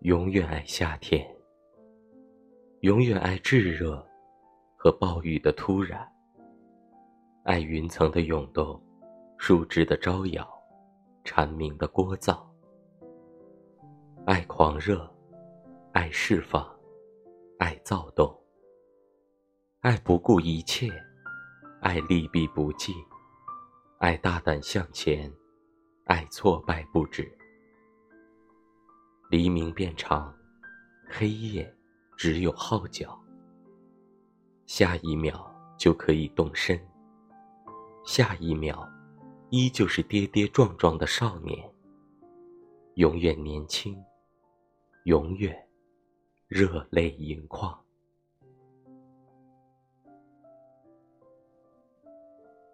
永远爱夏天，永远爱炙热和暴雨的突然，爱云层的涌动，树枝的招摇，蝉鸣的聒噪，爱狂热，爱释放，爱躁动，爱不顾一切，爱利弊不计，爱大胆向前，爱挫败不止。黎明变长，黑夜只有号角。下一秒就可以动身，下一秒依旧是跌跌撞撞的少年。永远年轻，永远热泪盈眶。